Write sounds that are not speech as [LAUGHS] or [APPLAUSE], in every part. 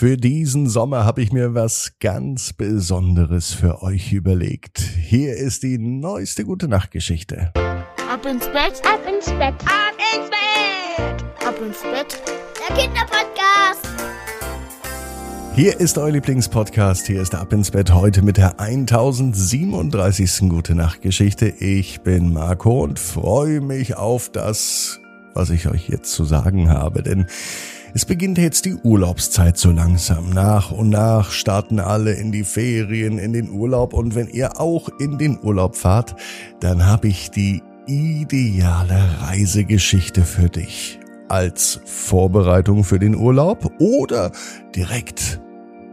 Für diesen Sommer habe ich mir was ganz Besonderes für euch überlegt. Hier ist die neueste gute Nachtgeschichte. Ab ins Bett, ab ins Bett, ab ins Bett, ab ins Bett. Der Kinderpodcast. Hier ist euer Lieblingspodcast. Hier ist Ab ins Bett heute mit der 1037. Gute Nachtgeschichte. Ich bin Marco und freue mich auf das, was ich euch jetzt zu sagen habe, denn es beginnt jetzt die Urlaubszeit so langsam. Nach und nach starten alle in die Ferien, in den Urlaub. Und wenn ihr auch in den Urlaub fahrt, dann habe ich die ideale Reisegeschichte für dich. Als Vorbereitung für den Urlaub oder direkt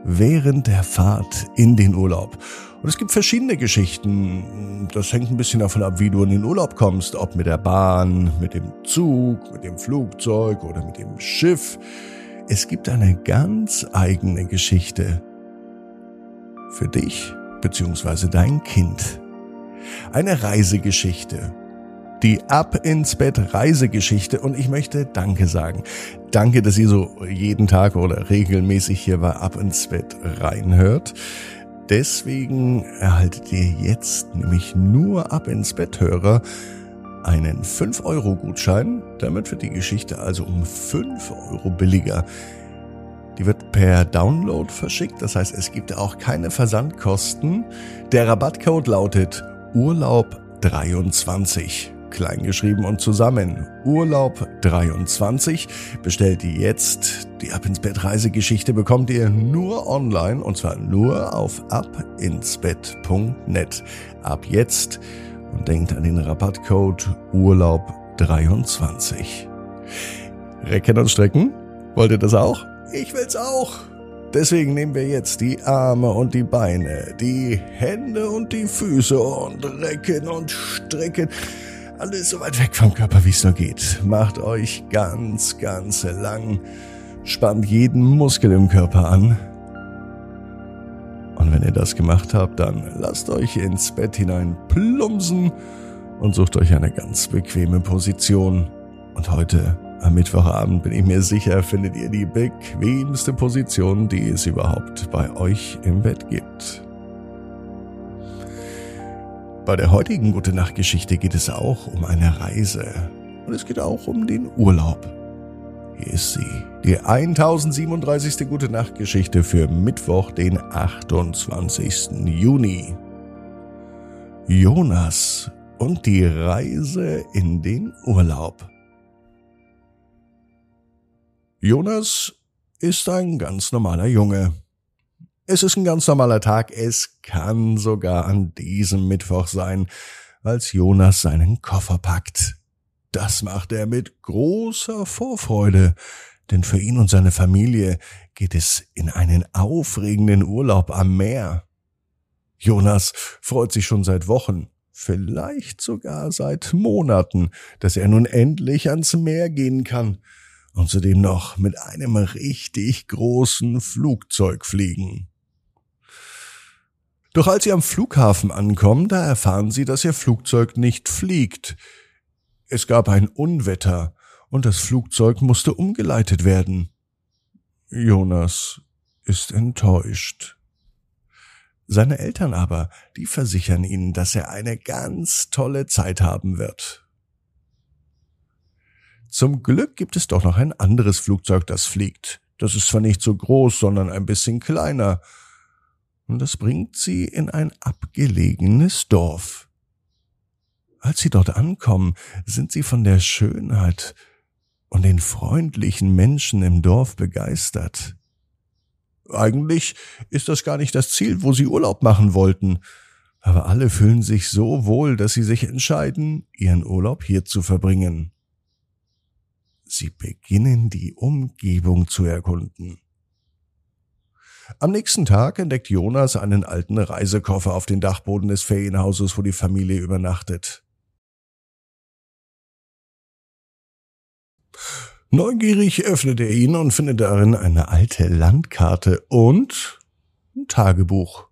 während der Fahrt in den Urlaub. Und es gibt verschiedene Geschichten. Das hängt ein bisschen davon ab, wie du in den Urlaub kommst. Ob mit der Bahn, mit dem Zug, mit dem Flugzeug oder mit dem Schiff. Es gibt eine ganz eigene Geschichte für dich bzw. dein Kind. Eine Reisegeschichte. Die Ab ins Bett Reisegeschichte und ich möchte Danke sagen. Danke, dass ihr so jeden Tag oder regelmäßig hier bei Ab ins Bett reinhört. Deswegen erhaltet ihr jetzt nämlich nur ab ins Bett Hörer einen 5-Euro-Gutschein. Damit wird die Geschichte also um 5 Euro billiger. Die wird per Download verschickt, das heißt, es gibt auch keine Versandkosten. Der Rabattcode lautet Urlaub 23 kleingeschrieben und zusammen. Urlaub 23. Bestellt ihr jetzt. Die Ab ins Bett Reisegeschichte bekommt ihr nur online und zwar nur auf abinsbett.net. Ab jetzt und denkt an den Rabattcode Urlaub 23. Recken und strecken? Wollt ihr das auch? Ich will's auch. Deswegen nehmen wir jetzt die Arme und die Beine, die Hände und die Füße und recken und strecken. Alles so weit weg vom Körper, wie es nur geht. Macht euch ganz, ganz lang. Spannt jeden Muskel im Körper an. Und wenn ihr das gemacht habt, dann lasst euch ins Bett hinein plumpsen und sucht euch eine ganz bequeme Position. Und heute am Mittwochabend bin ich mir sicher, findet ihr die bequemste Position, die es überhaupt bei euch im Bett gibt. Bei der heutigen Gute Nacht Geschichte geht es auch um eine Reise. Und es geht auch um den Urlaub. Hier ist sie, die 1037. Gute Nacht Geschichte für Mittwoch, den 28. Juni. Jonas und die Reise in den Urlaub. Jonas ist ein ganz normaler Junge. Es ist ein ganz normaler Tag. Es kann sogar an diesem Mittwoch sein, als Jonas seinen Koffer packt. Das macht er mit großer Vorfreude, denn für ihn und seine Familie geht es in einen aufregenden Urlaub am Meer. Jonas freut sich schon seit Wochen, vielleicht sogar seit Monaten, dass er nun endlich ans Meer gehen kann und zudem noch mit einem richtig großen Flugzeug fliegen. Doch als sie am Flughafen ankommen, da erfahren sie, dass ihr Flugzeug nicht fliegt. Es gab ein Unwetter und das Flugzeug musste umgeleitet werden. Jonas ist enttäuscht. Seine Eltern aber, die versichern ihn, dass er eine ganz tolle Zeit haben wird. Zum Glück gibt es doch noch ein anderes Flugzeug, das fliegt. Das ist zwar nicht so groß, sondern ein bisschen kleiner, und das bringt sie in ein abgelegenes Dorf. Als sie dort ankommen, sind sie von der Schönheit und den freundlichen Menschen im Dorf begeistert. Eigentlich ist das gar nicht das Ziel, wo sie Urlaub machen wollten, aber alle fühlen sich so wohl, dass sie sich entscheiden, ihren Urlaub hier zu verbringen. Sie beginnen die Umgebung zu erkunden. Am nächsten Tag entdeckt Jonas einen alten Reisekoffer auf den Dachboden des Ferienhauses, wo die Familie übernachtet. Neugierig öffnet er ihn und findet darin eine alte Landkarte und ein Tagebuch.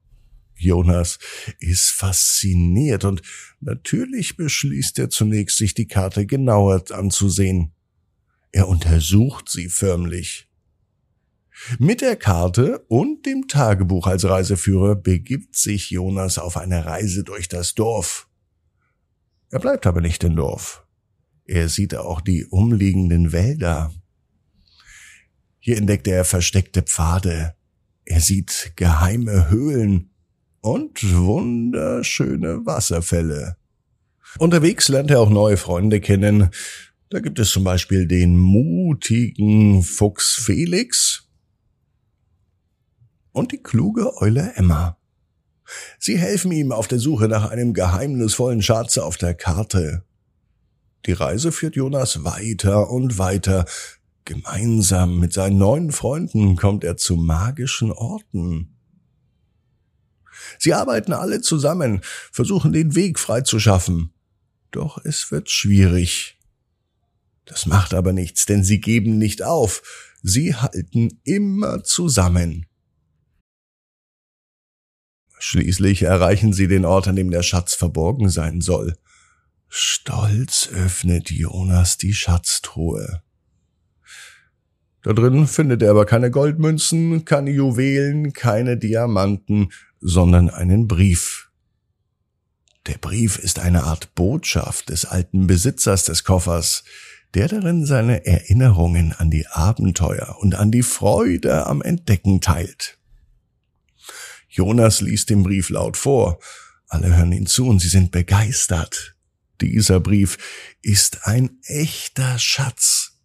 Jonas ist fasziniert und natürlich beschließt er zunächst, sich die Karte genauer anzusehen. Er untersucht sie förmlich. Mit der Karte und dem Tagebuch als Reiseführer begibt sich Jonas auf eine Reise durch das Dorf. Er bleibt aber nicht im Dorf. Er sieht auch die umliegenden Wälder. Hier entdeckt er versteckte Pfade. Er sieht geheime Höhlen und wunderschöne Wasserfälle. Unterwegs lernt er auch neue Freunde kennen. Da gibt es zum Beispiel den mutigen Fuchs Felix und die kluge Eule Emma. Sie helfen ihm auf der Suche nach einem geheimnisvollen Schatz auf der Karte. Die Reise führt Jonas weiter und weiter. Gemeinsam mit seinen neuen Freunden kommt er zu magischen Orten. Sie arbeiten alle zusammen, versuchen den Weg freizuschaffen. Doch es wird schwierig. Das macht aber nichts, denn sie geben nicht auf. Sie halten immer zusammen. Schließlich erreichen sie den Ort, an dem der Schatz verborgen sein soll. Stolz öffnet Jonas die Schatztruhe. Da drin findet er aber keine Goldmünzen, keine Juwelen, keine Diamanten, sondern einen Brief. Der Brief ist eine Art Botschaft des alten Besitzers des Koffers, der darin seine Erinnerungen an die Abenteuer und an die Freude am Entdecken teilt. Jonas liest den Brief laut vor. Alle hören ihn zu und sie sind begeistert. Dieser Brief ist ein echter Schatz.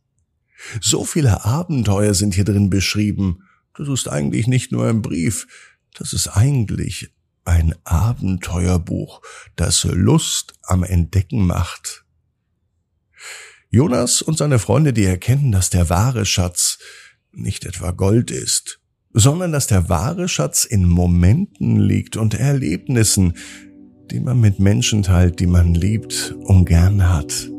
So viele Abenteuer sind hier drin beschrieben. Das ist eigentlich nicht nur ein Brief, das ist eigentlich ein Abenteuerbuch, das Lust am Entdecken macht. Jonas und seine Freunde, die erkennen, dass der wahre Schatz nicht etwa Gold ist, sondern dass der wahre Schatz in Momenten liegt und Erlebnissen, die man mit Menschen teilt, die man liebt und gern hat.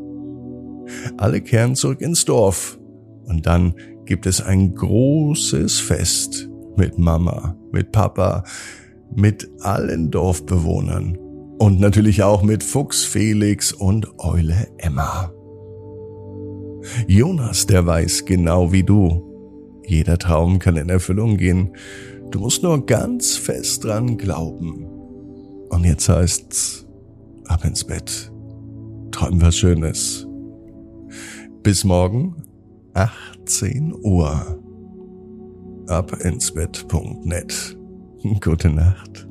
Alle kehren zurück ins Dorf und dann gibt es ein großes Fest mit Mama, mit Papa, mit allen Dorfbewohnern und natürlich auch mit Fuchs Felix und Eule Emma. Jonas, der weiß genau wie du, jeder Traum kann in Erfüllung gehen. Du musst nur ganz fest dran glauben. Und jetzt heißt's, ab ins Bett. Träum was Schönes. Bis morgen, 18 Uhr. Ab ins Bett.net. [LAUGHS] Gute Nacht.